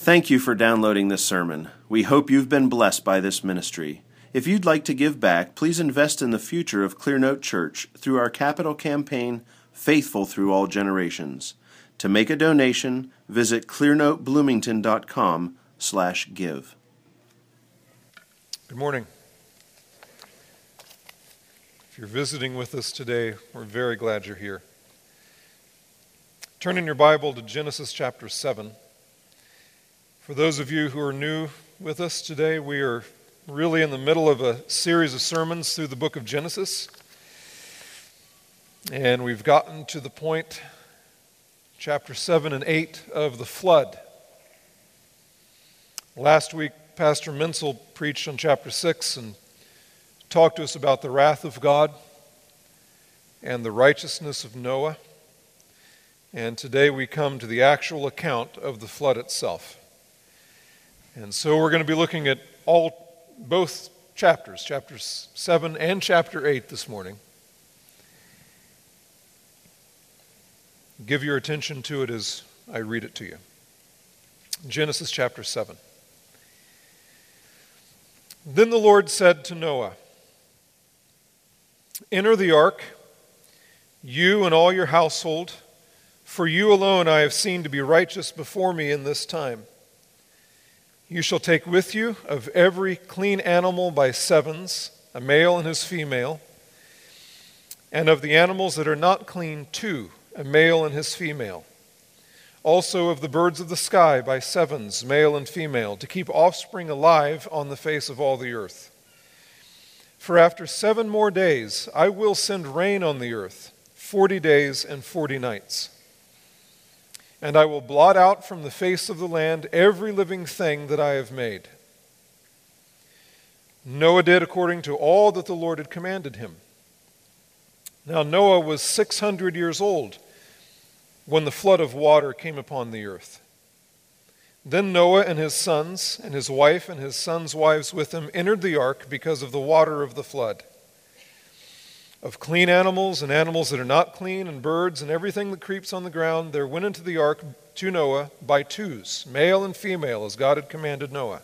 Thank you for downloading this sermon. We hope you've been blessed by this ministry. If you'd like to give back, please invest in the future of Clearnote Church through our capital campaign, Faithful Through All Generations. To make a donation, visit clearnotebloomington.com slash give. Good morning. If you're visiting with us today, we're very glad you're here. Turn in your Bible to Genesis chapter 7. For those of you who are new with us today, we are really in the middle of a series of sermons through the book of Genesis. And we've gotten to the point, chapter 7 and 8, of the flood. Last week, Pastor Menzel preached on chapter 6 and talked to us about the wrath of God and the righteousness of Noah. And today we come to the actual account of the flood itself. And so we're going to be looking at all both chapters, chapters 7 and chapter 8 this morning. Give your attention to it as I read it to you. Genesis chapter 7. Then the Lord said to Noah, Enter the ark, you and all your household, for you alone I have seen to be righteous before me in this time. You shall take with you of every clean animal by sevens, a male and his female, and of the animals that are not clean, two, a male and his female. Also of the birds of the sky by sevens, male and female, to keep offspring alive on the face of all the earth. For after seven more days I will send rain on the earth, forty days and forty nights. And I will blot out from the face of the land every living thing that I have made. Noah did according to all that the Lord had commanded him. Now Noah was 600 years old when the flood of water came upon the earth. Then Noah and his sons, and his wife and his sons' wives with him, entered the ark because of the water of the flood. Of clean animals and animals that are not clean, and birds and everything that creeps on the ground, there went into the ark to Noah by twos, male and female, as God had commanded Noah.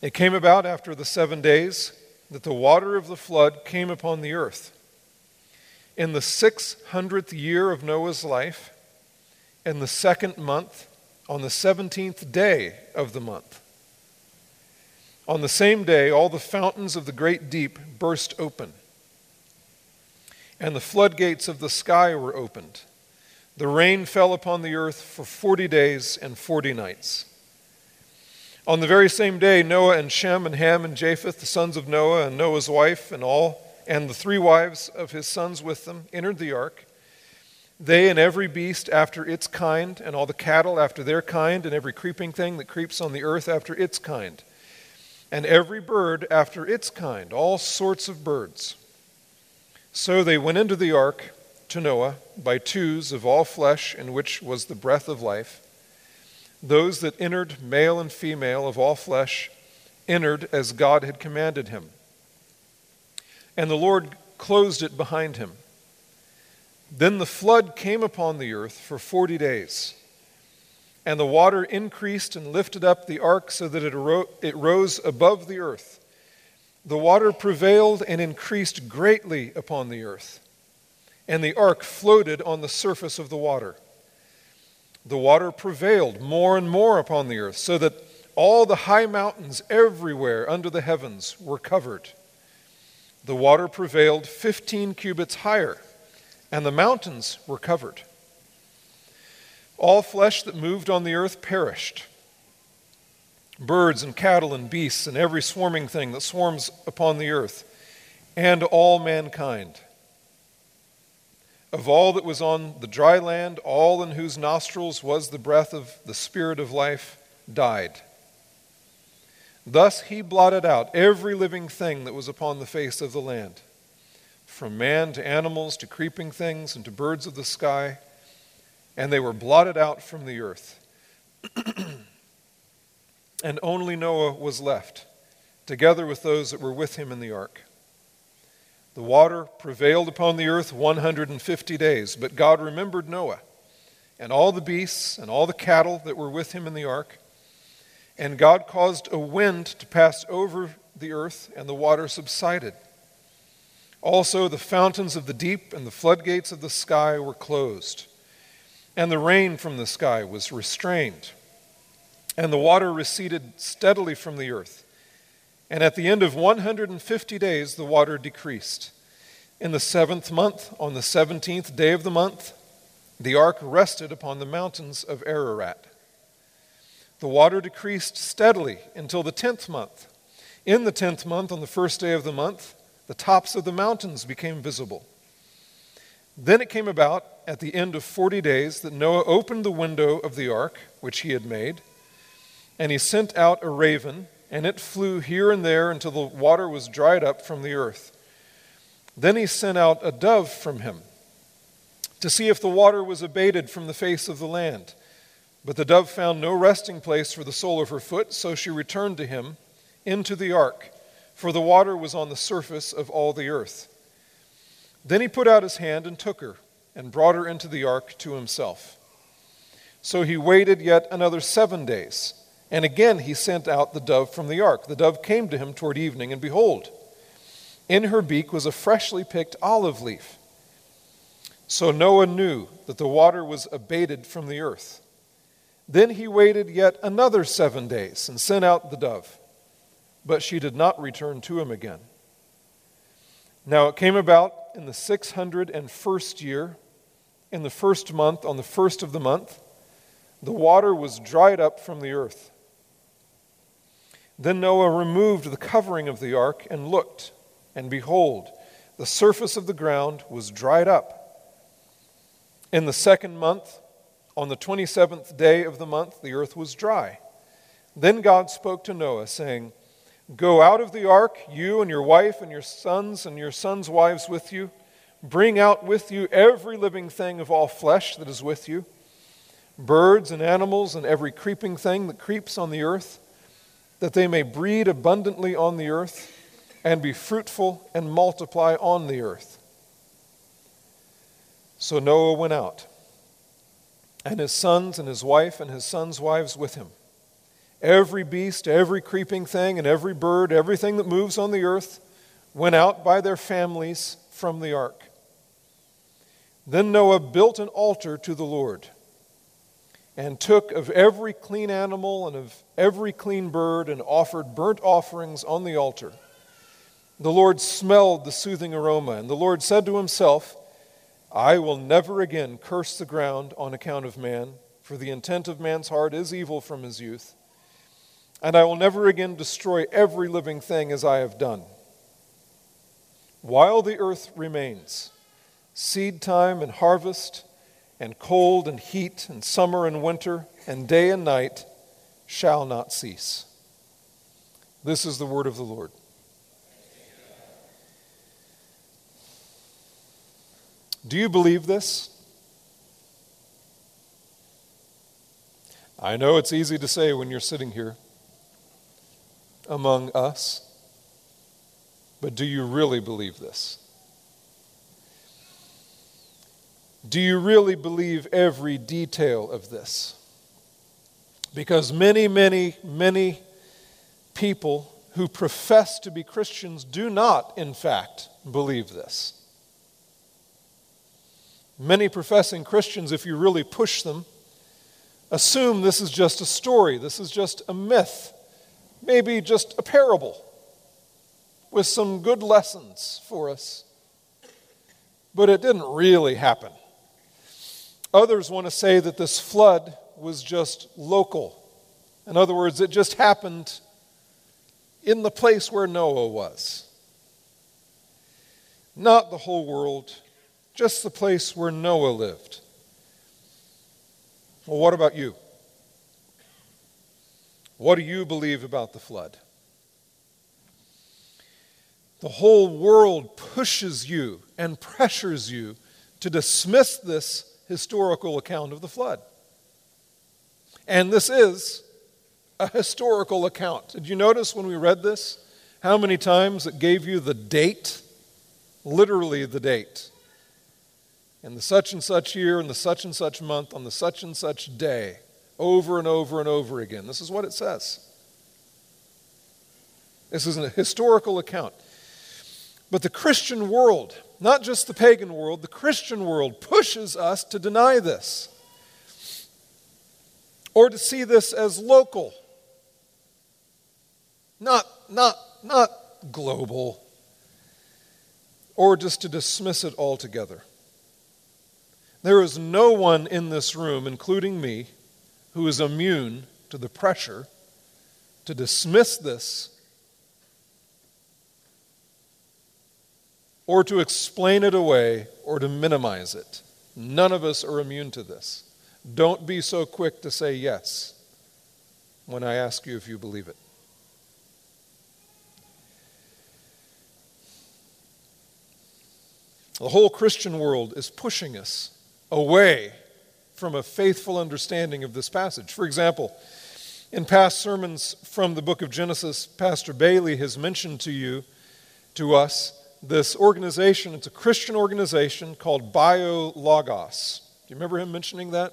It came about after the seven days that the water of the flood came upon the earth. In the six hundredth year of Noah's life, in the second month, on the seventeenth day of the month. On the same day, all the fountains of the great deep burst open, and the floodgates of the sky were opened. The rain fell upon the earth for forty days and forty nights. On the very same day, Noah and Shem and Ham and Japheth, the sons of Noah, and Noah's wife, and all, and the three wives of his sons with them, entered the ark they and every beast after its kind, and all the cattle after their kind, and every creeping thing that creeps on the earth after its kind, and every bird after its kind, all sorts of birds. So they went into the ark to Noah by twos of all flesh, in which was the breath of life. Those that entered, male and female of all flesh, entered as God had commanded him. And the Lord closed it behind him. Then the flood came upon the earth for forty days. And the water increased and lifted up the ark so that it, it rose above the earth. The water prevailed and increased greatly upon the earth, and the ark floated on the surface of the water. The water prevailed more and more upon the earth, so that all the high mountains everywhere under the heavens were covered. The water prevailed 15 cubits higher and the mountains were covered. All flesh that moved on the earth perished birds and cattle and beasts and every swarming thing that swarms upon the earth, and all mankind. Of all that was on the dry land, all in whose nostrils was the breath of the Spirit of life died. Thus he blotted out every living thing that was upon the face of the land from man to animals to creeping things and to birds of the sky, and they were blotted out from the earth. and only Noah was left, together with those that were with him in the ark. The water prevailed upon the earth 150 days, but God remembered Noah and all the beasts and all the cattle that were with him in the ark. And God caused a wind to pass over the earth, and the water subsided. Also, the fountains of the deep and the floodgates of the sky were closed, and the rain from the sky was restrained, and the water receded steadily from the earth. And at the end of 150 days, the water decreased. In the seventh month, on the seventeenth day of the month, the ark rested upon the mountains of Ararat. The water decreased steadily until the tenth month. In the tenth month, on the first day of the month, the tops of the mountains became visible. Then it came about at the end of forty days that Noah opened the window of the ark which he had made, and he sent out a raven, and it flew here and there until the water was dried up from the earth. Then he sent out a dove from him to see if the water was abated from the face of the land. But the dove found no resting place for the sole of her foot, so she returned to him into the ark, for the water was on the surface of all the earth. Then he put out his hand and took her, and brought her into the ark to himself. So he waited yet another seven days, and again he sent out the dove from the ark. The dove came to him toward evening, and behold, in her beak was a freshly picked olive leaf. So Noah knew that the water was abated from the earth. Then he waited yet another seven days and sent out the dove, but she did not return to him again. Now it came about in the six hundred and first year, in the first month, on the first of the month, the water was dried up from the earth. Then Noah removed the covering of the ark and looked, and behold, the surface of the ground was dried up. In the second month, on the 27th day of the month, the earth was dry. Then God spoke to Noah, saying, Go out of the ark, you and your wife and your sons and your sons' wives with you. Bring out with you every living thing of all flesh that is with you birds and animals and every creeping thing that creeps on the earth, that they may breed abundantly on the earth and be fruitful and multiply on the earth. So Noah went out and his sons and his wife and his sons' wives with him. Every beast, every creeping thing, and every bird, everything that moves on the earth went out by their families from the ark. Then Noah built an altar to the Lord and took of every clean animal and of every clean bird and offered burnt offerings on the altar. The Lord smelled the soothing aroma, and the Lord said to himself, I will never again curse the ground on account of man, for the intent of man's heart is evil from his youth. And I will never again destroy every living thing as I have done. While the earth remains, seed time and harvest, and cold and heat, and summer and winter, and day and night shall not cease. This is the word of the Lord. Do you believe this? I know it's easy to say when you're sitting here among us, but do you really believe this? Do you really believe every detail of this? Because many, many, many people who profess to be Christians do not, in fact, believe this. Many professing Christians, if you really push them, assume this is just a story, this is just a myth, maybe just a parable with some good lessons for us. But it didn't really happen. Others want to say that this flood was just local. In other words, it just happened in the place where Noah was. Not the whole world, just the place where Noah lived. Well, what about you? What do you believe about the flood? The whole world pushes you and pressures you to dismiss this historical account of the flood. And this is a historical account. Did you notice when we read this how many times it gave you the date? Literally, the date. in the such and such year, in the such and such month, on the such and such day, over and over and over again. This is what it says. This is a historical account. But the Christian world, not just the pagan world, the Christian world pushes us to deny this or to see this as local, not, not, not global, or just to dismiss it altogether. There is no one in this room, including me, who is immune to the pressure to dismiss this or to explain it away or to minimize it. None of us are immune to this. Don't be so quick to say yes when I ask you if you believe it. The whole Christian world is pushing us away from a faithful understanding of this passage. For example, in past sermons from the book of Genesis, Pastor Bayly has mentioned to you, to us, this organization. It's a Christian organization called BioLogos. Do you remember him mentioning that?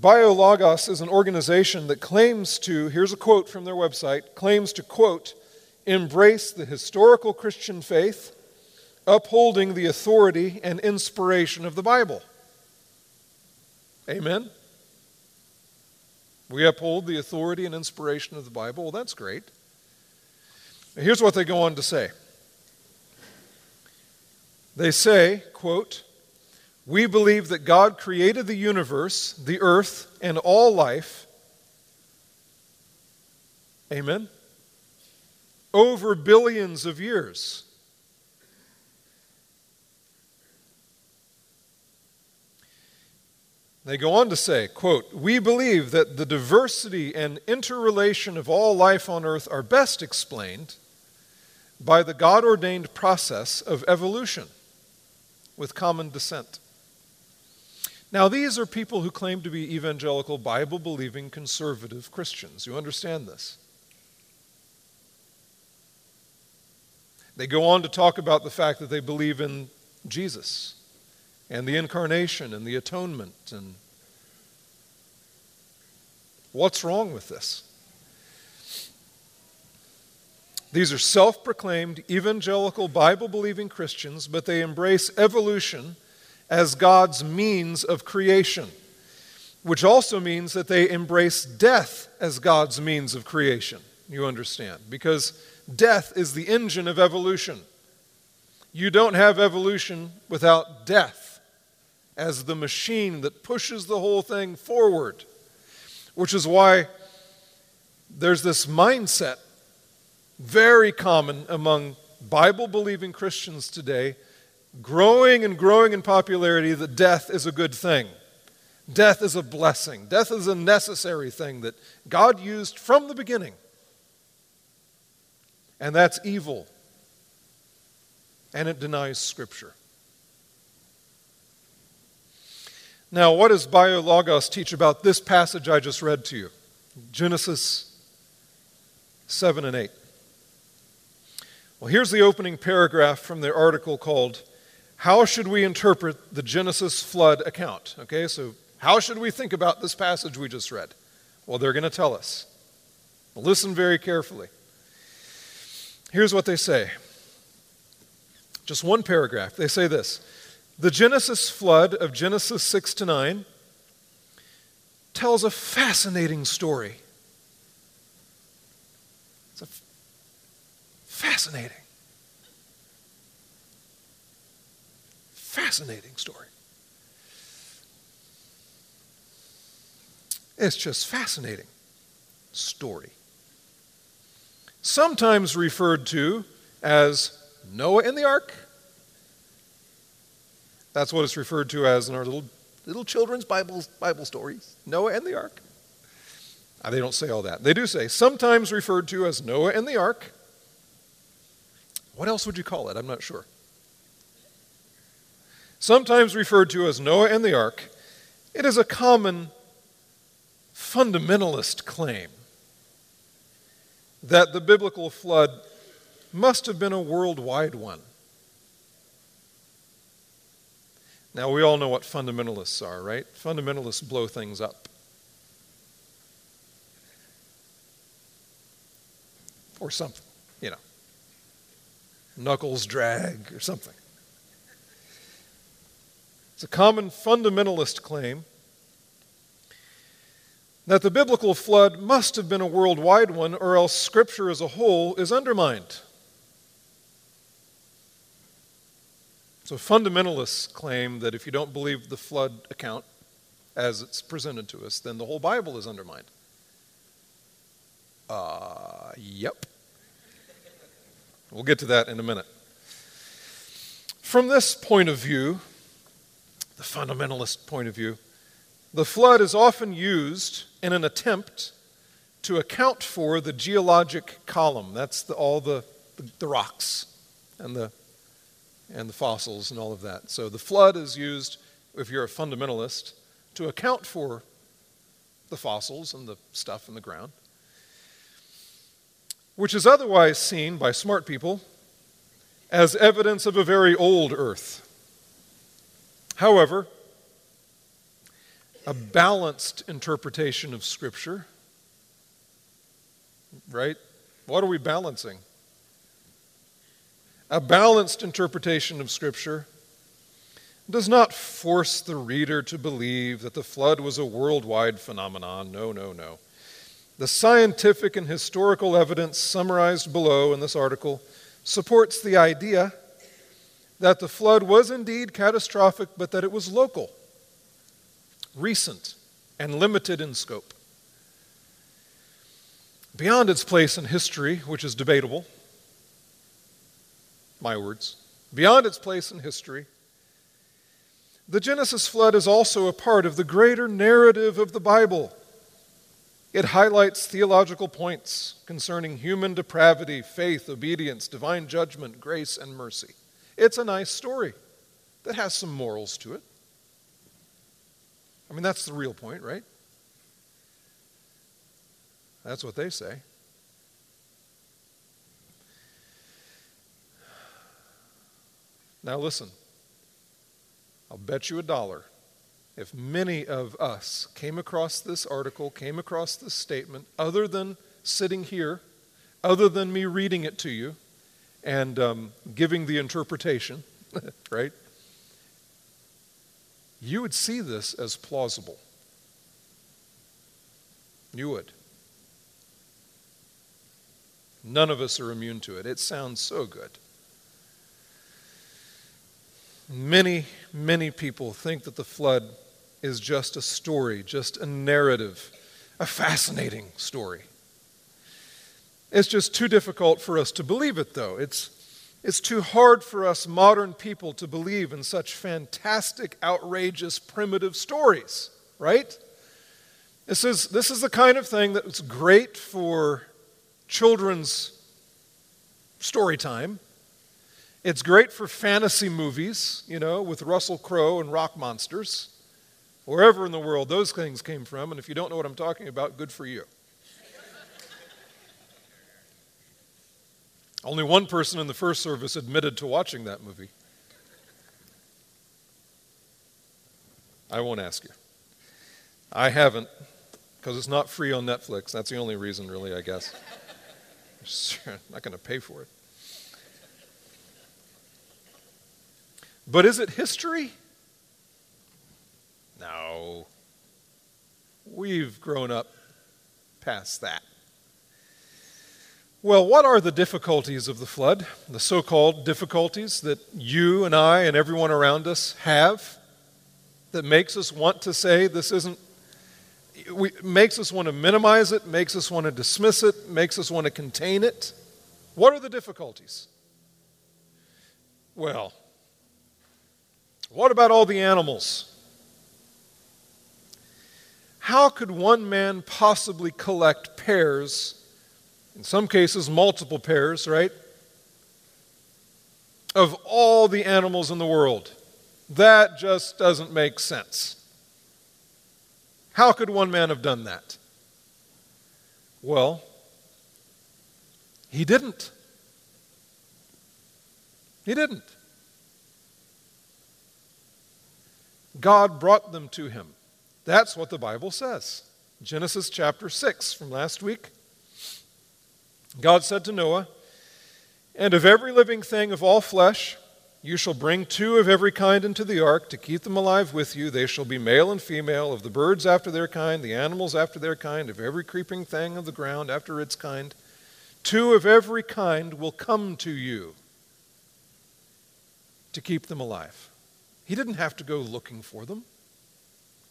BioLogos is an organization that claims to, here's a quote from their website, claims to, quote, embrace the historical Christian faith, upholding the authority and inspiration of the Bible. Amen? We uphold the authority and inspiration of the Bible. Well, that's great. Here's what they go on to say. They say, quote, we believe that God created the universe, the earth, and all life. Amen. Over billions of years. They go on to say, quote, "We believe that the diversity and interrelation of all life on earth are best explained by the God ordained process of evolution with common descent. Now, these are people who claim to be evangelical, Bible believing, conservative Christians. You understand this? They go on to talk about the fact that they believe in Jesus and the incarnation and the atonement. And what's wrong with this? These are self proclaimed evangelical Bible believing Christians, but they embrace evolution as God's means of creation, which also means that they embrace death as God's means of creation. You understand? Because death is the engine of evolution. You don't have evolution without death as the machine that pushes the whole thing forward, which is why there's this mindset very common among Bible believing Christians today, growing and growing in popularity that death is a good thing. Death is a blessing. Death is a necessary thing that God used from the beginning. And that's evil. And it denies Scripture. Now, what does Biologos teach about this passage I just read to you? Genesis 7 and 8. Well, here's the opening paragraph from the article called How Should We Interpret the Genesis Flood Account? Okay, so how should we think about this passage we just read? Well, they're going to tell us. Listen very carefully. Here's what they say just one paragraph. They say this The Genesis flood of Genesis 6 to 9 tells a fascinating story It's f- Fascinating. Fascinating story. It's just fascinating story. Sometimes referred to as Noah and the ark. That's what it's referred to as in our little, little children's Bible, Bible stories Noah and the ark. Now, they don't say all that. They do say sometimes referred to as Noah and the ark, what else would you call it? I'm not sure. Sometimes referred to as Noah and the ark, it is a common fundamentalist claim that the biblical flood must have been a worldwide one. Now, we all know what fundamentalists are, right? Fundamentalists blow things up. Or something, you know. Knuckles drag or something. It's a common fundamentalist claim that the biblical flood must have been a worldwide one, or else Scripture as a whole is undermined. So fundamentalists claim that if you don't believe the flood account as it's presented to us, then the whole Bible is undermined. Uh, yep. We'll get to that in a minute. From this point of view, the fundamentalist point of view, the flood is often used in an attempt to account for the geologic column. That's the, all the, the, the rocks and the and the fossils and all of that. So the flood is used, if you're a fundamentalist, to account for the fossils and the stuff in the ground, which is otherwise seen by smart people as evidence of a very old earth. However, a balanced interpretation of Scripture, right? What are we balancing? A balanced interpretation of Scripture does not force the reader to believe that the flood was a worldwide phenomenon. No, no, no. The scientific and historical evidence summarized below in this article supports the idea that the flood was indeed catastrophic, but that it was local, recent, and limited in scope. Beyond its place in history, which is debatable, my words, beyond its place in history, the Genesis flood is also a part of the greater narrative of the Bible. It highlights theological points concerning human depravity, faith, obedience, divine judgment, grace, and mercy. It's a nice story that has some morals to it. I mean, that's the real point, right? That's what they say. Now, listen, I'll bet you a dollar. If many of us came across this article, came across this statement, other than sitting here, other than me reading it to you and um, giving the interpretation, right? You would see this as plausible. You would. None of us are immune to it. It sounds so good. Many, many people think that the flood is just a story, just a narrative, a fascinating story. It's just too difficult for us to believe it, though. It's, it's too hard for us modern people to believe in such fantastic, outrageous, primitive stories, right? This is, this is the kind of thing that's great for children's story time it's great for fantasy movies, you know, with Russell Crowe and rock monsters. Wherever in the world those things came from, and if you don't know what I'm talking about, good for you. Only one person in the first service admitted to watching that movie. I won't ask you. I haven't, because it's not free on Netflix. That's the only reason, really, I guess. I'm not going to pay for it. But is it history? No. We've grown up past that. Well, what are the difficulties of the flood? The so called difficulties that you and I and everyone around us have that makes us want to say this isn't, we, makes us want to minimize it, makes us want to dismiss it, makes us want to contain it. What are the difficulties? Well, what about all the animals? How could one man possibly collect pairs, in some cases multiple pairs, right, of all the animals in the world? That just doesn't make sense. How could one man have done that? Well, he didn't. He didn't. God brought them to him. That's what the Bible says. Genesis chapter 6 from last week. God said to Noah, And of every living thing of all flesh, you shall bring two of every kind into the ark to keep them alive with you. They shall be male and female, of the birds after their kind, the animals after their kind, of every creeping thing of the ground after its kind. Two of every kind will come to you to keep them alive. He didn't have to go looking for them,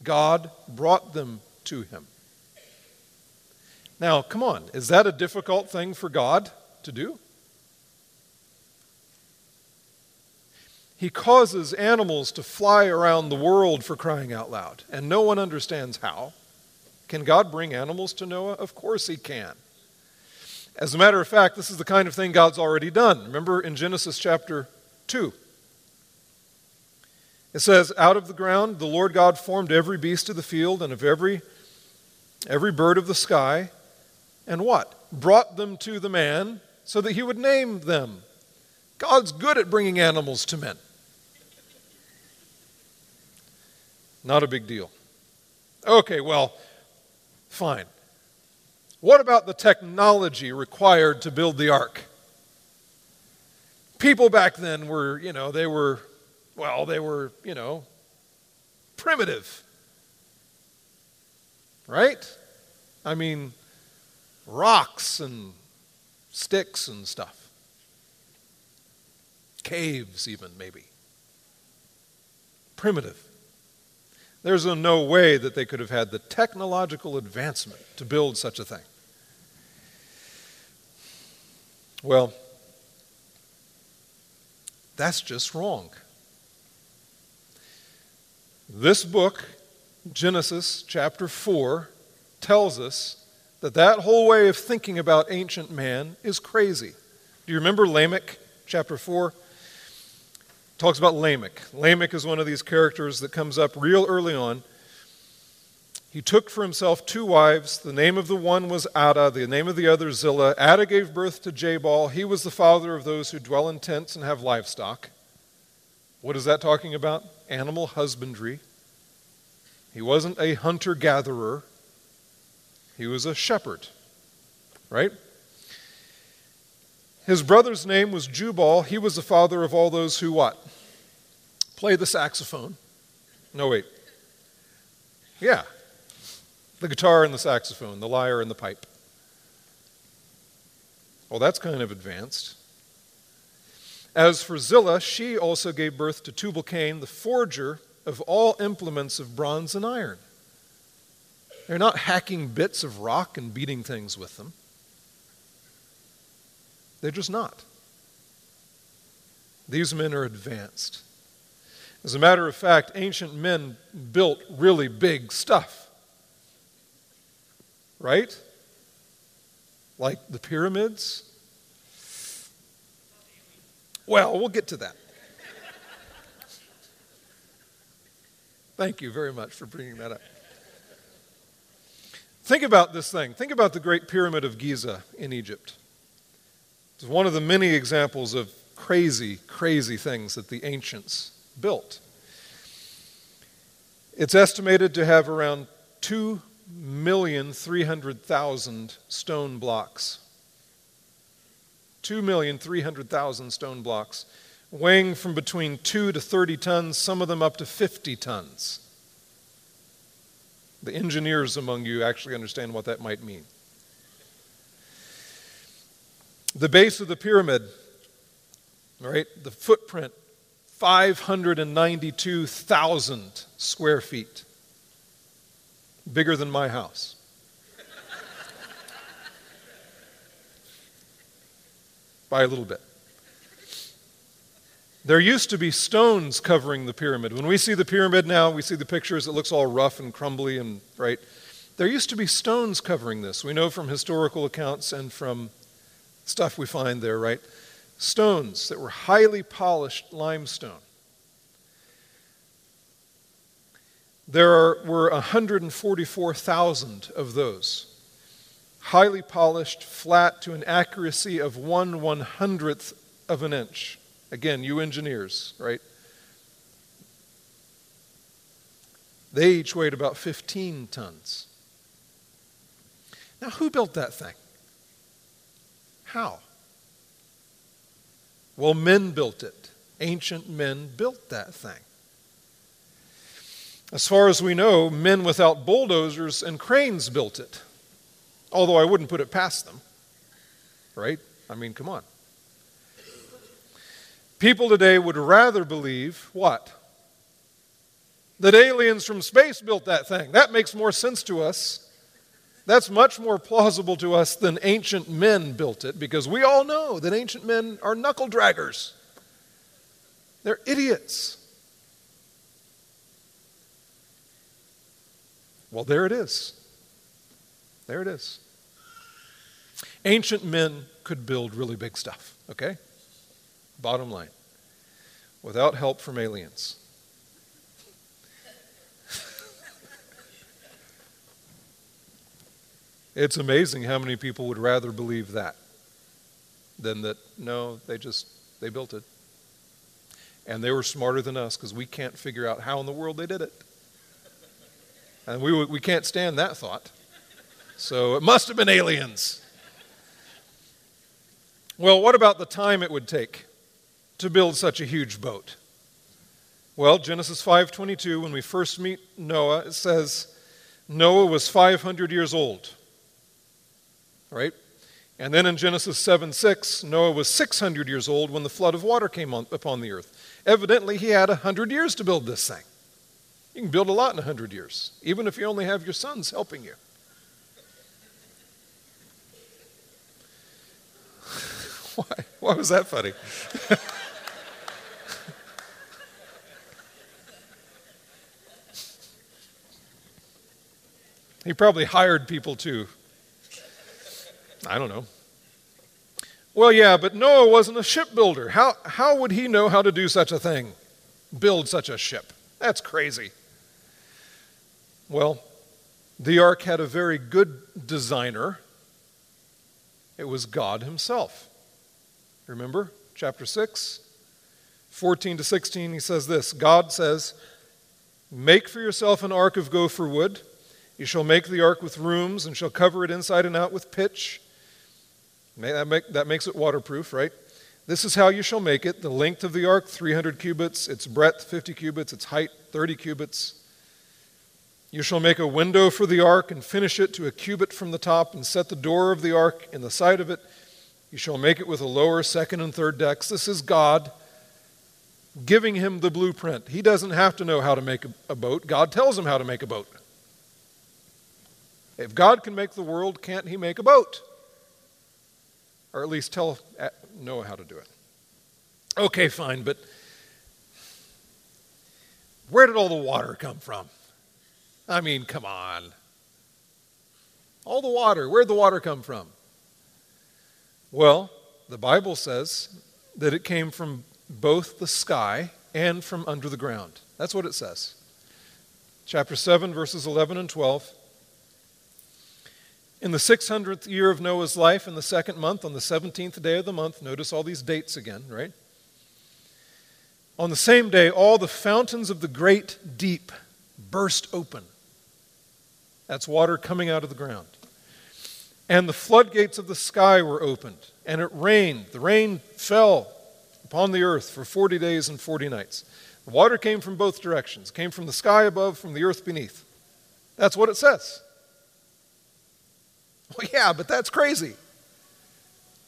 God brought them to him. Now, come on, is that a difficult thing for God to do? He causes animals to fly around the world for crying out loud, and no one understands how. Can God bring animals to Noah? Of course he can. As a matter of fact, this is the kind of thing God's already done. Remember in Genesis chapter 2. It says, Out of the ground the Lord God formed every beast of the field and of every, every bird of the sky, and what? Brought them to the man so that he would name them. God's good at bringing animals to men. Not a big deal. Okay, well, fine. What about the technology required to build the ark? People back then were, you know, they were, well, they were, you know, primitive. Right? I mean, rocks and sticks and stuff. Caves, even, maybe. Primitive. There's no way that they could have had the technological advancement to build such a thing. Well, that's just wrong. This book, Genesis chapter 4, tells us that that whole way of thinking about ancient man is crazy. Do you remember Lamech chapter 4? talks about Lamech. Lamech is one of these characters that comes up real early on. He took for himself two wives. The name of the one was Ada, the name of the other Zillah. Ada gave birth to Jabal. He was the father of those who dwell in tents and have livestock. What is that talking about? Animal husbandry. He wasn't a hunter gatherer, he was a shepherd, right? His brother's name was Jubal. He was the father of all those who what? Play the saxophone. No, wait. Yeah. The guitar and the saxophone, the lyre and the pipe. Well, that's kind of advanced. As for Zillah, she also gave birth to Tubal Cain, the forger of all implements of bronze and iron. They're not hacking bits of rock and beating things with them. They're just not. These men are advanced. As a matter of fact, ancient men built really big stuff. Right? Like the pyramids. Well, we'll get to that. Thank you very much for bringing that up. Think about this thing. Think about the Great Pyramid of Giza in Egypt. It's one of the many examples of crazy, crazy things that the ancients built. It's estimated to have around 2,300,000 stone blocks. 2,300,000 stone blocks, weighing from between 2 to 30 tons, some of them up to 50 tons. The engineers among you actually understand what that might mean. The base of the pyramid, right, the footprint, 592,000 square feet. Bigger than my house. By a little bit. There used to be stones covering the pyramid. When we see the pyramid now, we see the pictures, it looks all rough and crumbly and right. There used to be stones covering this. We know from historical accounts and from stuff we find there, right? Stones that were highly polished limestone. There were 144,000 of those. Highly polished, flat to an accuracy of one one hundredth of an inch. Again, you engineers, right? They each weighed about 15 tons. Now, who built that thing? How? Well, men built it. Ancient men built that thing. As far as we know, men without bulldozers and cranes built it. Although I wouldn't put it past them. Right? I mean, come on. People today would rather believe what? That aliens from space built that thing. That makes more sense to us. That's much more plausible to us than ancient men built it because we all know that ancient men are knuckle draggers. They're idiots. Well, there it is. There it is. Ancient men could build really big stuff, okay? Bottom line without help from aliens. it's amazing how many people would rather believe that than that no, they just they built it. And they were smarter than us because we can't figure out how in the world they did it. And we, we can't stand that thought. So it must have been aliens. Well, what about the time it would take to build such a huge boat? Well, Genesis 5:22 when we first meet Noah, it says Noah was 500 years old. Right? And then in Genesis 7 6, Noah was 600 years old when the flood of water came on, upon the earth. Evidently, he had 100 years to build this thing. You can build a lot in 100 years, even if you only have your sons helping you. Why, why was that funny? he probably hired people too. I don't know. Well, yeah, but Noah wasn't a shipbuilder. How, how would he know how to do such a thing? Build such a ship? That's crazy. Well, the ark had a very good designer. It was God Himself. Remember, chapter 6, 14 to 16, he says this God says, Make for yourself an ark of gopher wood. You shall make the ark with rooms and shall cover it inside and out with pitch. That, make, that makes it waterproof, right? This is how you shall make it. The length of the ark, 300 cubits. Its breadth, 50 cubits. Its height, 30 cubits. You shall make a window for the ark and finish it to a cubit from the top and set the door of the ark in the side of it you shall make it with a lower, second, and third decks. This is God giving him the blueprint. He doesn't have to know how to make a boat, God tells him how to make a boat. If God can make the world, can't he make a boat? Or at least tell uh, Noah how to do it. Okay, fine, but where did all the water come from? I mean, come on. All the water, where'd the water come from? Well, the Bible says that it came from both the sky and from under the ground. That's what it says. Chapter 7, verses 11 and 12. In the 600th year of Noah's life, in the second month, on the 17th day of the month, notice all these dates again, right? On the same day, all the fountains of the great deep burst open. That's water coming out of the ground. And the floodgates of the sky were opened, and it rained. The rain fell upon the earth for 40 days and 40 nights. The water came from both directions, it came from the sky above, from the earth beneath. That's what it says. Well, yeah, but that's crazy.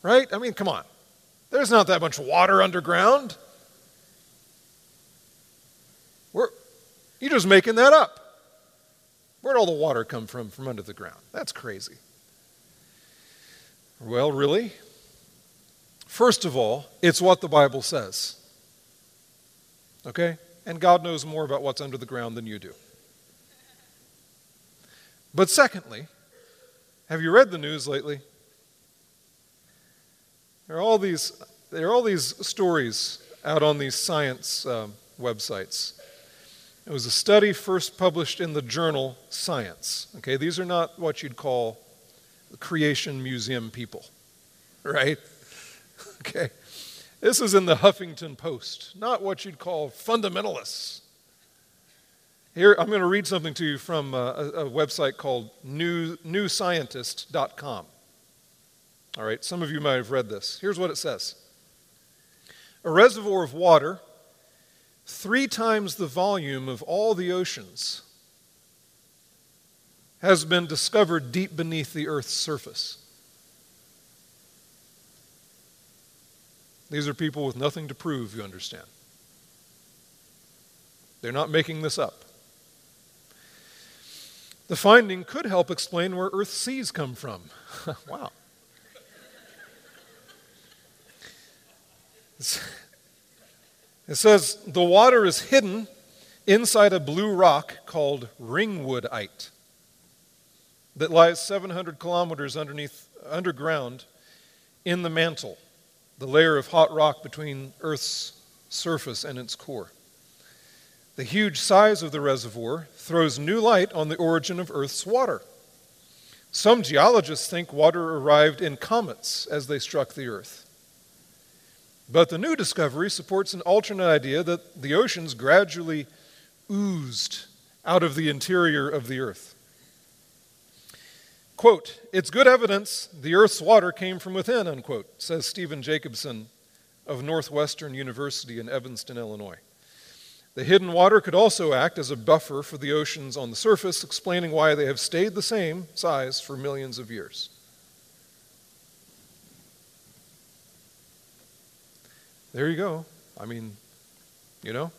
Right? I mean, come on. There's not that much water underground. We're, you're just making that up. Where'd all the water come from from under the ground? That's crazy. Well, really? First of all, it's what the Bible says. Okay? And God knows more about what's under the ground than you do. But secondly, have you read the news lately? There are all these, there are all these stories out on these science um, websites. It was a study first published in the journal Science. Okay, these are not what you'd call creation museum people, right? Okay. This is in the Huffington Post, not what you'd call fundamentalists. Here, I'm going to read something to you from uh, a, a website called new, newscientist.com. All right, some of you might have read this. Here's what it says A reservoir of water, three times the volume of all the oceans, has been discovered deep beneath the Earth's surface. These are people with nothing to prove, you understand. They're not making this up. The finding could help explain where Earth's seas come from. wow. It says the water is hidden inside a blue rock called ringwoodite that lies 700 kilometers underneath underground in the mantle, the layer of hot rock between Earth's surface and its core. The huge size of the reservoir throws new light on the origin of Earth's water. Some geologists think water arrived in comets as they struck the Earth. But the new discovery supports an alternate idea that the oceans gradually oozed out of the interior of the Earth. Quote, it's good evidence the Earth's water came from within, unquote, says Steven Jacobsen of Northwestern University in Evanston, Illinois. The hidden water could also act as a buffer for the oceans on the surface, explaining why they have stayed the same size for millions of years. There you go. I mean, you know,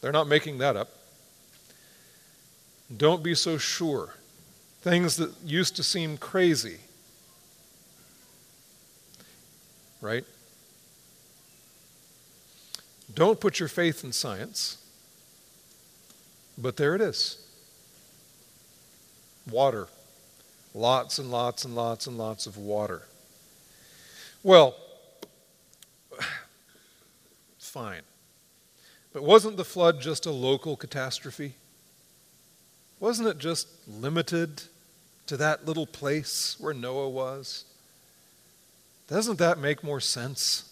they're not making that up. Don't be so sure. Things that used to seem crazy, right? Don't put your faith in science. But there it is water. Lots and lots and lots and lots of water. Well, fine. But wasn't the flood just a local catastrophe? Wasn't it just limited to that little place where Noah was? Doesn't that make more sense?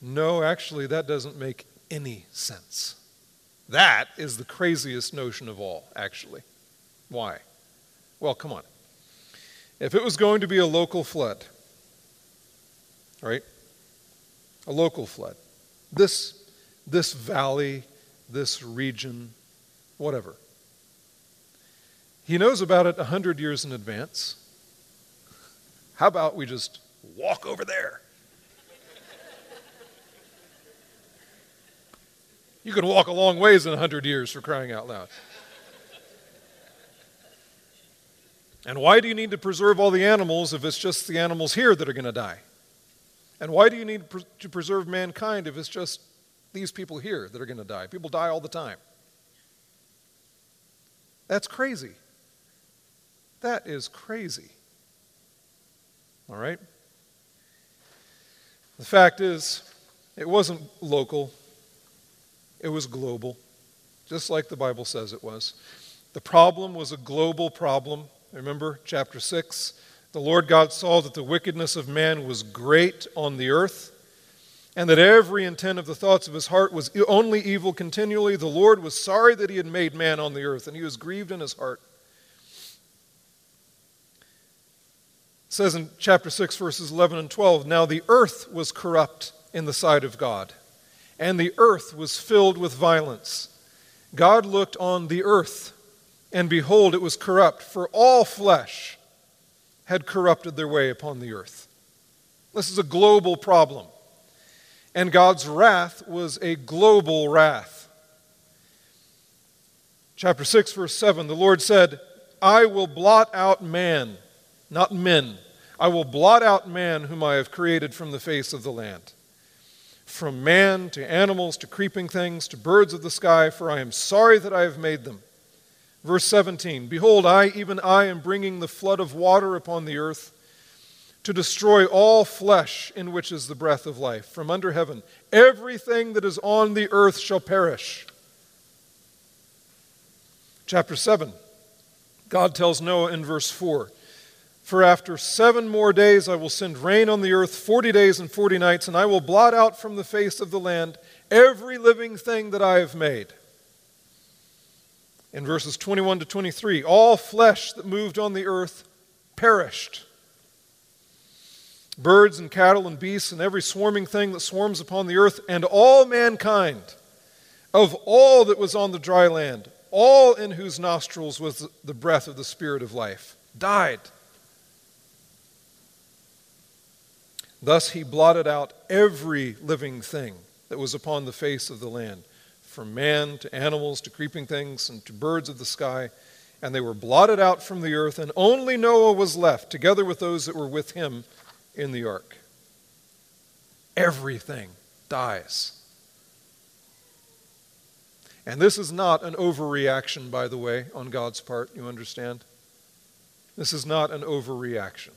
No, actually, that doesn't make any sense. That is the craziest notion of all, actually. Why? Well, come on. If it was going to be a local flood, right? A local flood. This, this valley, this region, whatever. He knows about it a hundred years in advance. How about we just walk over there? You can walk a long ways in 100 years for crying out loud. And why do you need to preserve all the animals if it's just the animals here that are going to die? And why do you need to preserve mankind if it's just these people here that are going to die? People die all the time. That's crazy. That is crazy. All right? The fact is, it wasn't local, it was global, just like the Bible says it was. The problem was a global problem. Remember chapter 6? The Lord God saw that the wickedness of man was great on the earth, and that every intent of the thoughts of his heart was only evil continually. The Lord was sorry that he had made man on the earth, and he was grieved in his heart. Says in chapter 6, verses 11 and 12 Now the earth was corrupt in the sight of God and the earth was filled with violence. God looked on the earth, and behold, it was corrupt, for all flesh had corrupted their way upon the earth. This is a global problem. And God's wrath was a global wrath. Chapter 6, verse 7 the Lord said, I will blot out man, not men. I will blot out man whom I have created from the face of the land from man to animals to creeping things to birds of the sky, for I am sorry that I have made them. Verse 17 Behold, I, even I, am bringing the flood of water upon the earth to destroy all flesh in which is the breath of life from under heaven. Everything that is on the earth shall perish. Chapter 7, God tells Noah in verse 4 for after seven more days I will send rain on the earth, 40 days and 40 nights, and I will blot out from the face of the land every living thing that I have made. in verses 21 to 23 all flesh that moved on the earth perished. Birds and cattle and beasts and every swarming thing that swarms upon the earth, and all mankind, of all that was on the dry land, all in whose nostrils was the breath of the Spirit of life, died. Thus he blotted out every living thing that was upon the face of the land, from man to animals to creeping things and to birds of the sky, and they were blotted out from the earth, and only Noah was left, together with those that were with him in the ark. Everything dies. And this is not an overreaction, by the way, on God's part, you understand? This is not an overreaction.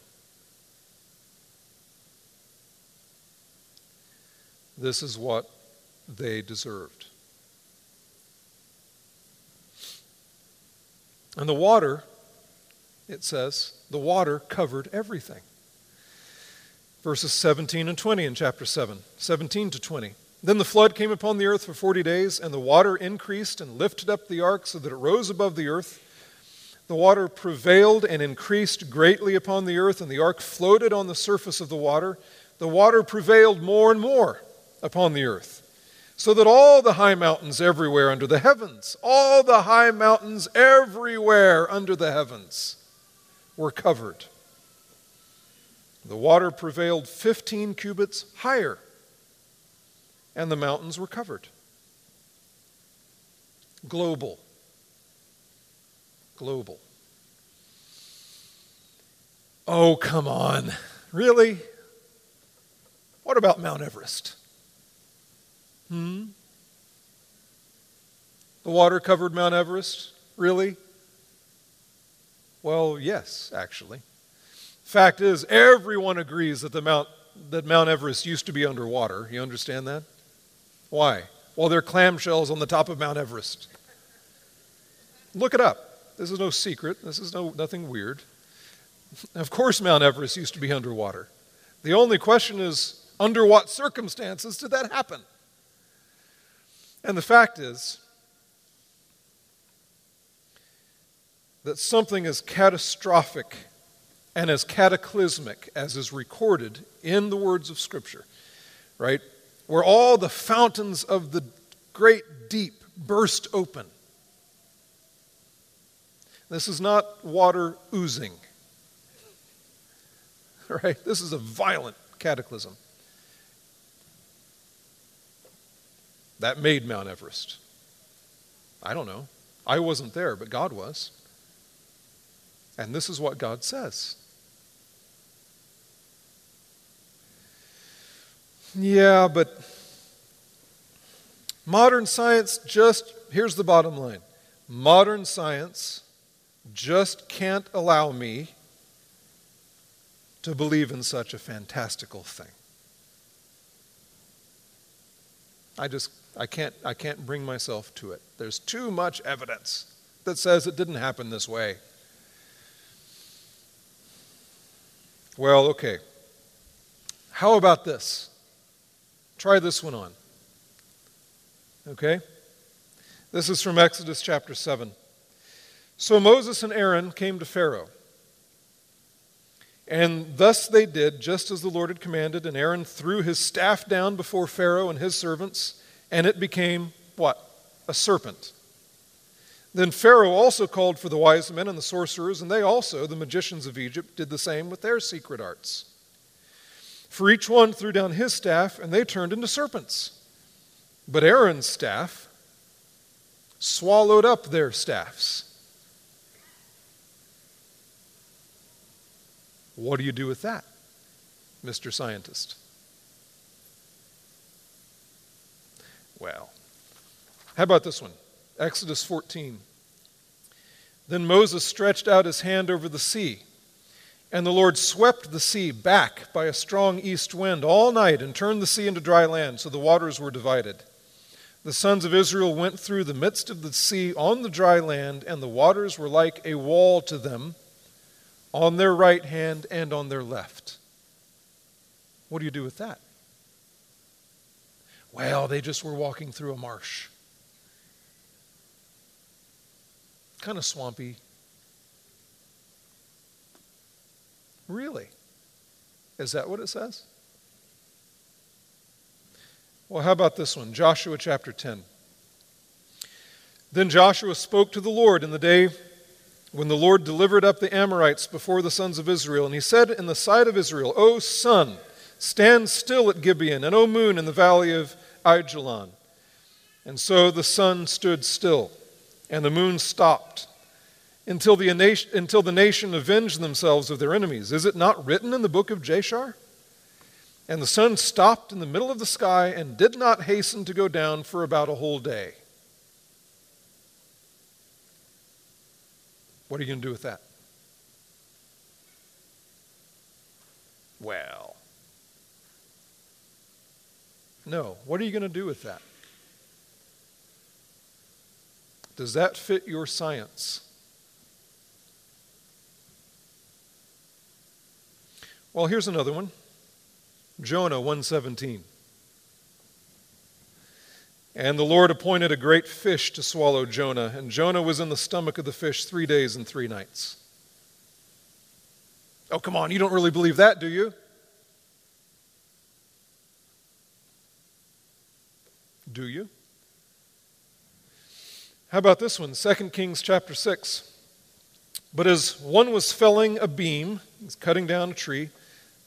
This is what they deserved. And the water, it says, the water covered everything. Verses 17 and 20 in chapter 7, 17 to 20. Then the flood came upon the earth for 40 days, and the water increased and lifted up the ark so that it rose above the earth. The water prevailed and increased greatly upon the earth, and the ark floated on the surface of the water. The water prevailed more and more upon the earth, so that all the high mountains everywhere under the heavens, all the high mountains everywhere under the heavens were covered. The water prevailed 15 cubits higher, and the mountains were covered. Global. Global. Oh, come on. Really? What about Mount Everest? Hmm? The water covered Mount Everest? Really? Well, yes, actually. Fact is, everyone agrees that, the Mount, that Mount Everest used to be underwater. You understand that? Why? Well, there are clamshells on the top of Mount Everest. Look it up. This is no secret. This is no, nothing weird. Of course, Mount Everest used to be underwater. The only question is under what circumstances did that happen? And the fact is that something as catastrophic and as cataclysmic as is recorded in the words of Scripture, right, where all the fountains of the great deep burst open. This is not water oozing, right? This is a violent cataclysm. That made Mount Everest. I don't know. I wasn't there, but God was. And this is what God says. Yeah, but modern science just, here's the bottom line modern science just can't allow me to believe in such a fantastical thing. I just I can't, I can't bring myself to it. There's too much evidence that says it didn't happen this way. Well, okay. How about this? Try this one on. Okay? This is from Exodus chapter 7. So Moses and Aaron came to Pharaoh. And thus they did, just as the Lord had commanded, and Aaron threw his staff down before Pharaoh and his servants and it became what? A serpent. Then Pharaoh also called for the wise men and the sorcerers, and they also, the magicians of Egypt, did the same with their secret arts. For each one threw down his staff, and they turned into serpents. But Aaron's staff swallowed up their staffs. What do you do with that, Mr. Scientist? Well, how about this one? Exodus 14. Then Moses stretched out his hand over the sea, and the Lord swept the sea back by a strong east wind all night and turned the sea into dry land, so the waters were divided. The sons of Israel went through the midst of the sea on the dry land, and the waters were like a wall to them on their right hand and on their left. What do you do with that? Well, they just were walking through a marsh. kind of swampy. Really? Is that what it says? Well, how about this one? Joshua chapter 10. Then Joshua spoke to the Lord in the day when the Lord delivered up the Amorites before the sons of Israel. And he said in the sight of Israel, O sun, stand still at Gibeon, and O moon in the valley of Ajalon. And so the sun stood still, and the moon stopped, until the, until the nation avenged themselves of their enemies. Is it not written in the book of Jashar? And the sun stopped in the middle of the sky and did not hasten to go down for about a whole day. What are you going to do with that? Well, no. What are you going to do with that? Does that fit your science? Well, here's another one. Jonah 117. And the Lord appointed a great fish to swallow Jonah, and Jonah was in the stomach of the fish three days and three nights. Oh, come on, you don't really believe that, do you? Do you? How about this one? 2 Kings chapter 6. But as one was felling a beam, he's cutting down a tree,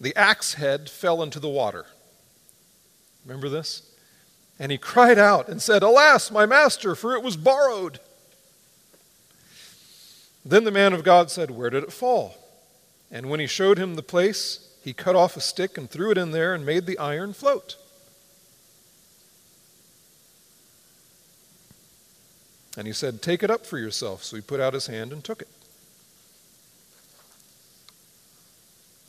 the axe head fell into the water. Remember this? And he cried out and said, Alas, my master, for it was borrowed. Then the man of God said, Where did it fall? And when he showed him the place, he cut off a stick and threw it in there and made the iron float. And he said, Take it up for yourself. So he put out his hand and took it.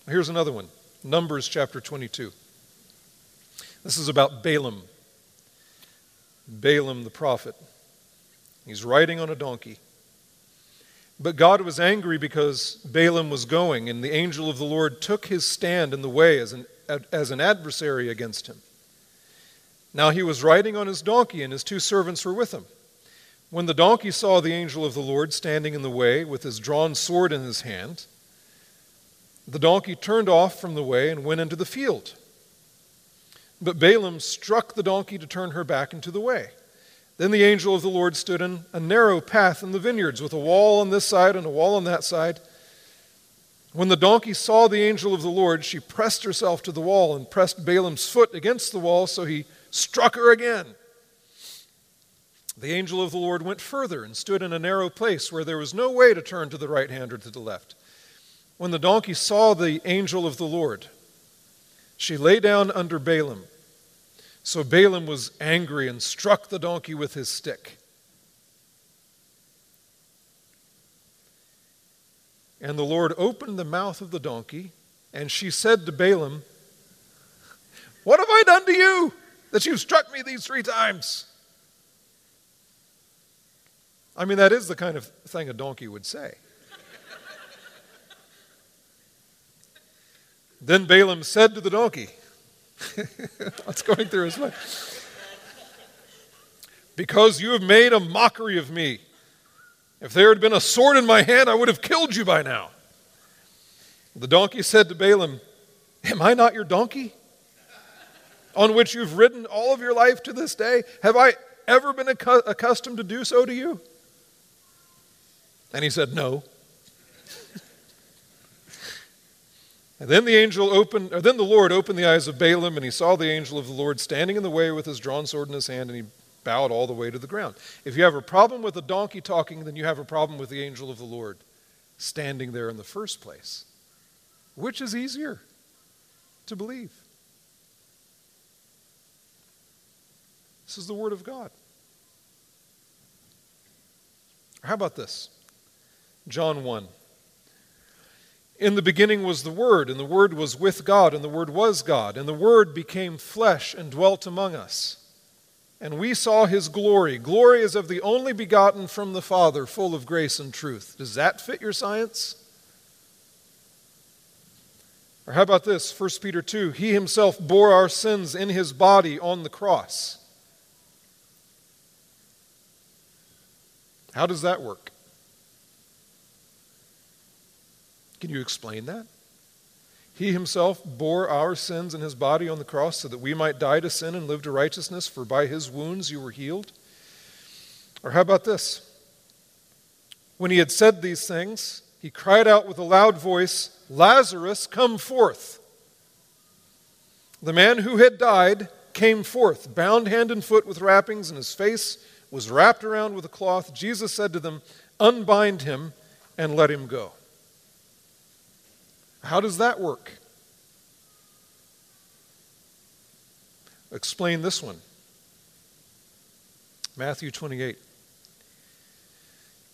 Here's another one. Numbers chapter 22. This is about Balaam. Balaam the prophet. He's riding on a donkey. But God was angry because Balaam was going, and the angel of the Lord took his stand in the way as an, as an adversary against him. Now he was riding on his donkey, and his two servants were with him. When the donkey saw the angel of the Lord standing in the way with his drawn sword in his hand, the donkey turned off from the way and went into the field. But Balaam struck the donkey to turn her back into the way. Then the angel of the Lord stood in a narrow path in the vineyards with a wall on this side and a wall on that side. When the donkey saw the angel of the Lord, she pressed herself to the wall and pressed Balaam's foot against the wall, so he struck her again. The angel of the Lord went further and stood in a narrow place where there was no way to turn to the right hand or to the left. When the donkey saw the angel of the Lord, she lay down under Balaam. So Balaam was angry and struck the donkey with his stick. And the Lord opened the mouth of the donkey, and she said to Balaam, What have I done to you that you've struck me these three times? I mean, that is the kind of thing a donkey would say. Then Balaam said to the donkey, What's going through his mind? Because you have made a mockery of me. If there had been a sword in my hand, I would have killed you by now. The donkey said to Balaam, Am I not your donkey? On which you've ridden all of your life to this day? Have I ever been accustomed to do so to you? And he said, No. And then the angel opened, or then the Lord opened the eyes of Balaam, and he saw the angel of the Lord standing in the way with his drawn sword in his hand, and he bowed all the way to the ground. If you have a problem with a donkey talking, then you have a problem with the angel of the Lord standing there in the first place. Which is easier to believe? This is the Word of God. How about this? John 1. In the beginning was the Word, and the Word was with God, and the Word was God, and the Word became flesh and dwelt among us. And we saw his glory. Glory is of the only begotten from the Father, full of grace and truth. Does that fit your science? Or how about this? 1 Peter 2 He himself bore our sins in his body on the cross. How does that work? Can you explain that? He himself bore our sins in his body on the cross so that we might die to sin and live to righteousness, for by his wounds you were healed. Or how about this? When he had said these things, he cried out with a loud voice, Lazarus, come forth. The man who had died came forth, bound hand and foot with wrappings, and his face was wrapped around with a cloth. Jesus said to them, Unbind him and let him go. How does that work? Explain this one. Matthew 28.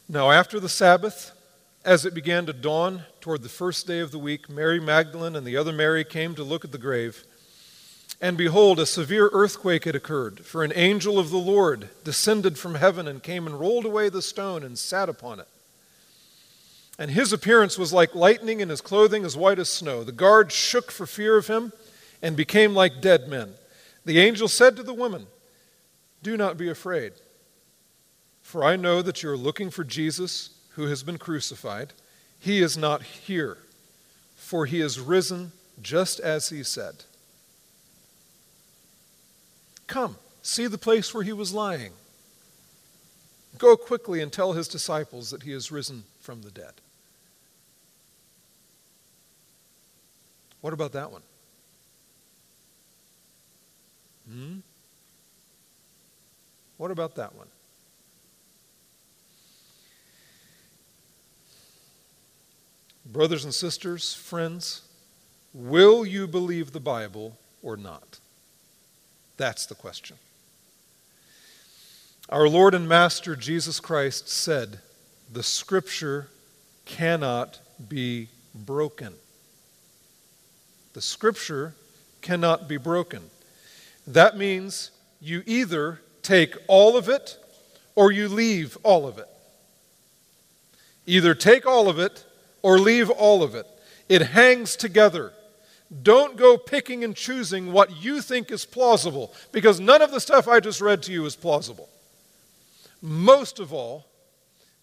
Now, after the Sabbath, as it began to dawn toward the first day of the week, Mary Magdalene and the other Mary came to look at the grave. And behold, a severe earthquake had occurred, for an angel of the Lord descended from heaven and came and rolled away the stone and sat upon it. And his appearance was like lightning, and his clothing as white as snow. The guards shook for fear of him and became like dead men. The angel said to the woman, Do not be afraid, for I know that you are looking for Jesus who has been crucified. He is not here, for he is risen just as he said. Come, see the place where he was lying. Go quickly and tell his disciples that he is risen from the dead. What about that one? Hmm? What about that one? Brothers and sisters, friends, will you believe the Bible or not? That's the question. Our Lord and Master Jesus Christ said, The Scripture cannot be broken. The Scripture cannot be broken. That means you either take all of it or you leave all of it. Either take all of it or leave all of it. It hangs together. Don't go picking and choosing what you think is plausible, because none of the stuff I just read to you is plausible. Most of all,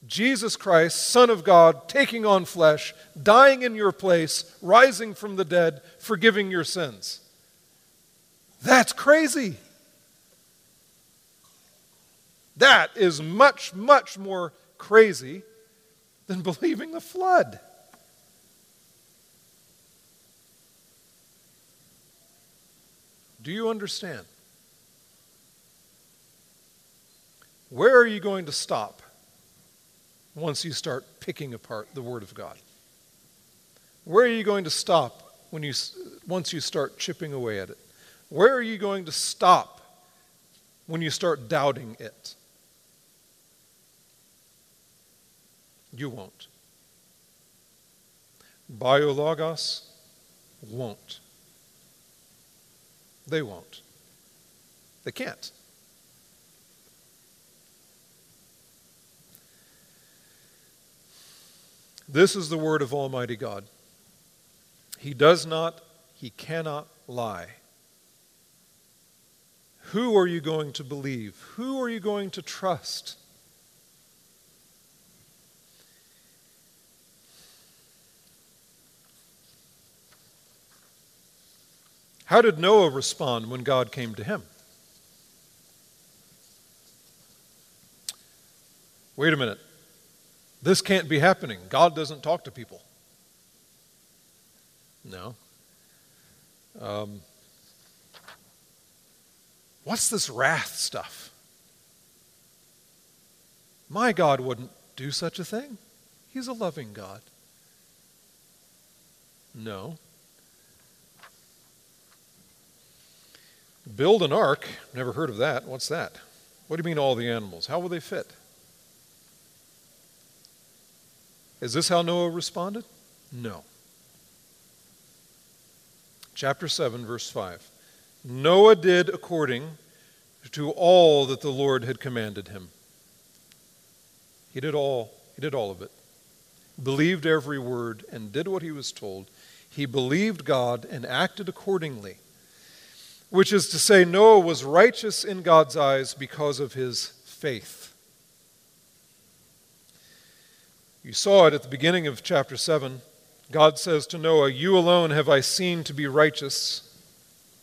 Jesus Christ, Son of God, taking on flesh, dying in your place, rising from the dead, forgiving your sins. That's crazy. That is much, much more crazy than believing the flood. Do you understand? Where are you going to stop once you start picking apart the Word of God? Where are you going to stop when you, once you start chipping away at it? Where are you going to stop when you start doubting it? You won't. BioLogos won't. They won't. They can't. This is the word of Almighty God. He does not, he cannot lie. Who are you going to believe? Who are you going to trust? How did Noah respond when God came to him? Wait a minute. This can't be happening. God doesn't talk to people. No. Um, what's this wrath stuff? My God wouldn't do such a thing. He's a loving God. No. Build an ark. Never heard of that. What's that? What do you mean, all the animals? How will they fit? Is this how Noah responded? No. Chapter 7, verse 5. Noah did according to all that the Lord had commanded him. He did all, he did all of it. Believed every word and did what he was told. He believed God and acted accordingly which is to say, Noah was righteous in God's eyes because of his faith. You saw it at the beginning of chapter 7 God says to Noah, You alone have I seen to be righteous.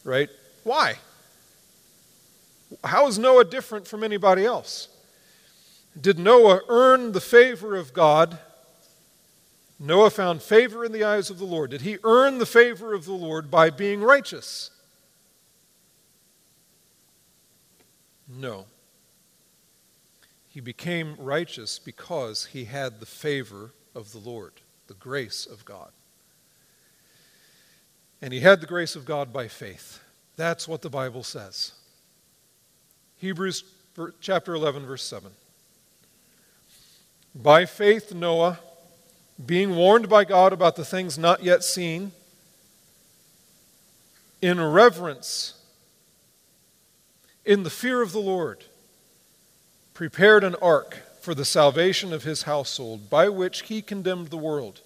Right? Why? How is Noah different from anybody else? Did Noah earn the favor of God? Noah found favor in the eyes of the Lord. Did he earn the favor of the Lord by being righteous? No. He became righteous because he had the favor of the Lord, the grace of God. And he had the grace of God by faith. That's what the Bible says. Hebrews chapter 11, verse 7. By faith, Noah, being warned by God about the things not yet seen, in reverence, in the fear of the Lord, prepared an ark for the salvation of his household, by which he condemned the world,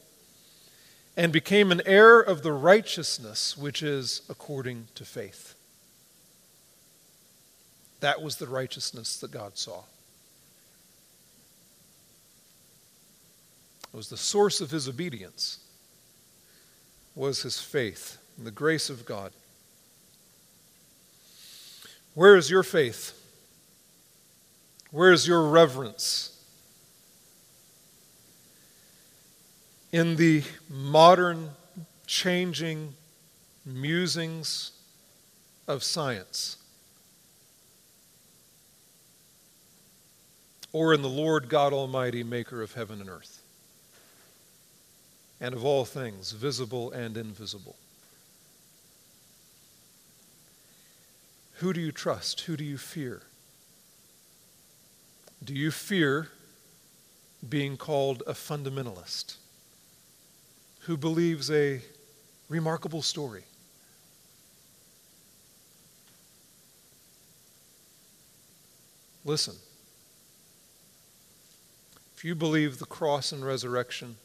and became an heir of the righteousness which is according to faith. That was the righteousness that God saw. It was the source of his obedience, was his faith and the grace of God. Where is your faith? Where is your reverence? In the modern changing musings of science, or in the Lord God Almighty, maker of heaven and earth, and of all things, visible and invisible. Who do you trust? Who do you fear? Do you fear being called a fundamentalist who believes a remarkable story? Listen. If you believe the cross and resurrection,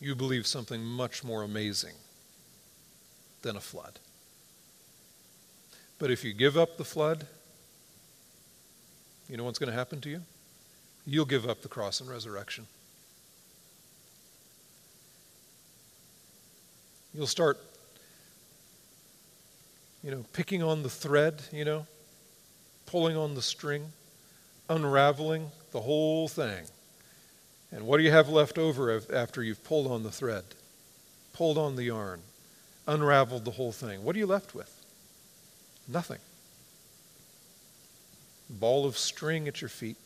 you believe something much more amazing than a flood. But if you give up the flood, you know what's going to happen to you? You'll give up the cross and resurrection. You'll start, you know, picking on the thread, you know, pulling on the string, unraveling the whole thing. And what do you have left over after you've pulled on the thread, pulled on the yarn, unraveled the whole thing? What are you left with? Nothing. Ball of string at your feet.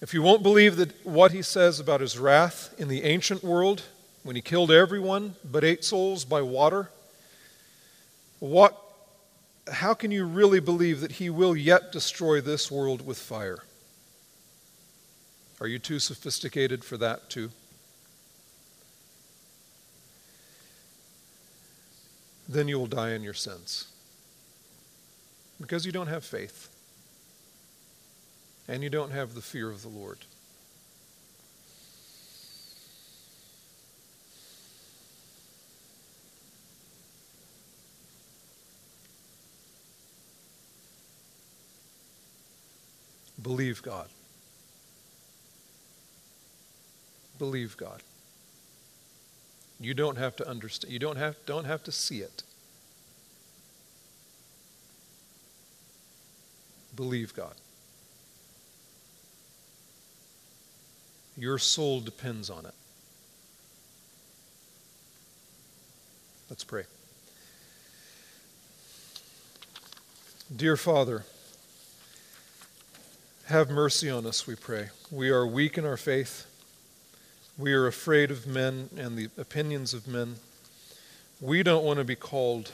If you won't believe that what he says about his wrath in the ancient world, when he killed everyone but eight souls by water, what how can you really believe that he will yet destroy this world with fire? Are you too sophisticated for that, too? Then you will die in your sins. Because you don't have faith. And you don't have the fear of the Lord. Believe God. Believe God. You don't have to understand. You don't have, don't have to see it. Believe God. Your soul depends on it. Let's pray. Dear Father, have mercy on us, we pray. We are weak in our faith. We are afraid of men and the opinions of men. We don't want to be called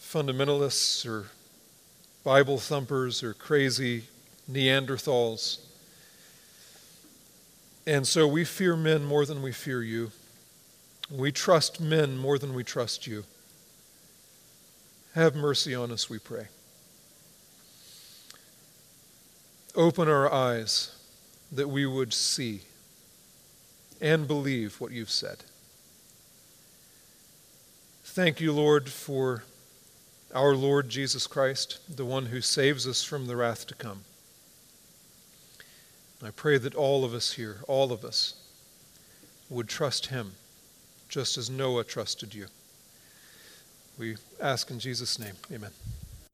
fundamentalists or Bible thumpers or crazy Neanderthals. And so we fear men more than we fear you. We trust men more than we trust you. Have mercy on us, we pray. Open our eyes that we would see and believe what you've said. Thank you, Lord, for our Lord Jesus Christ, the one who saves us from the wrath to come. I pray that all of us here, all of us, would trust him just as Noah trusted you. We ask in Jesus' name. Amen.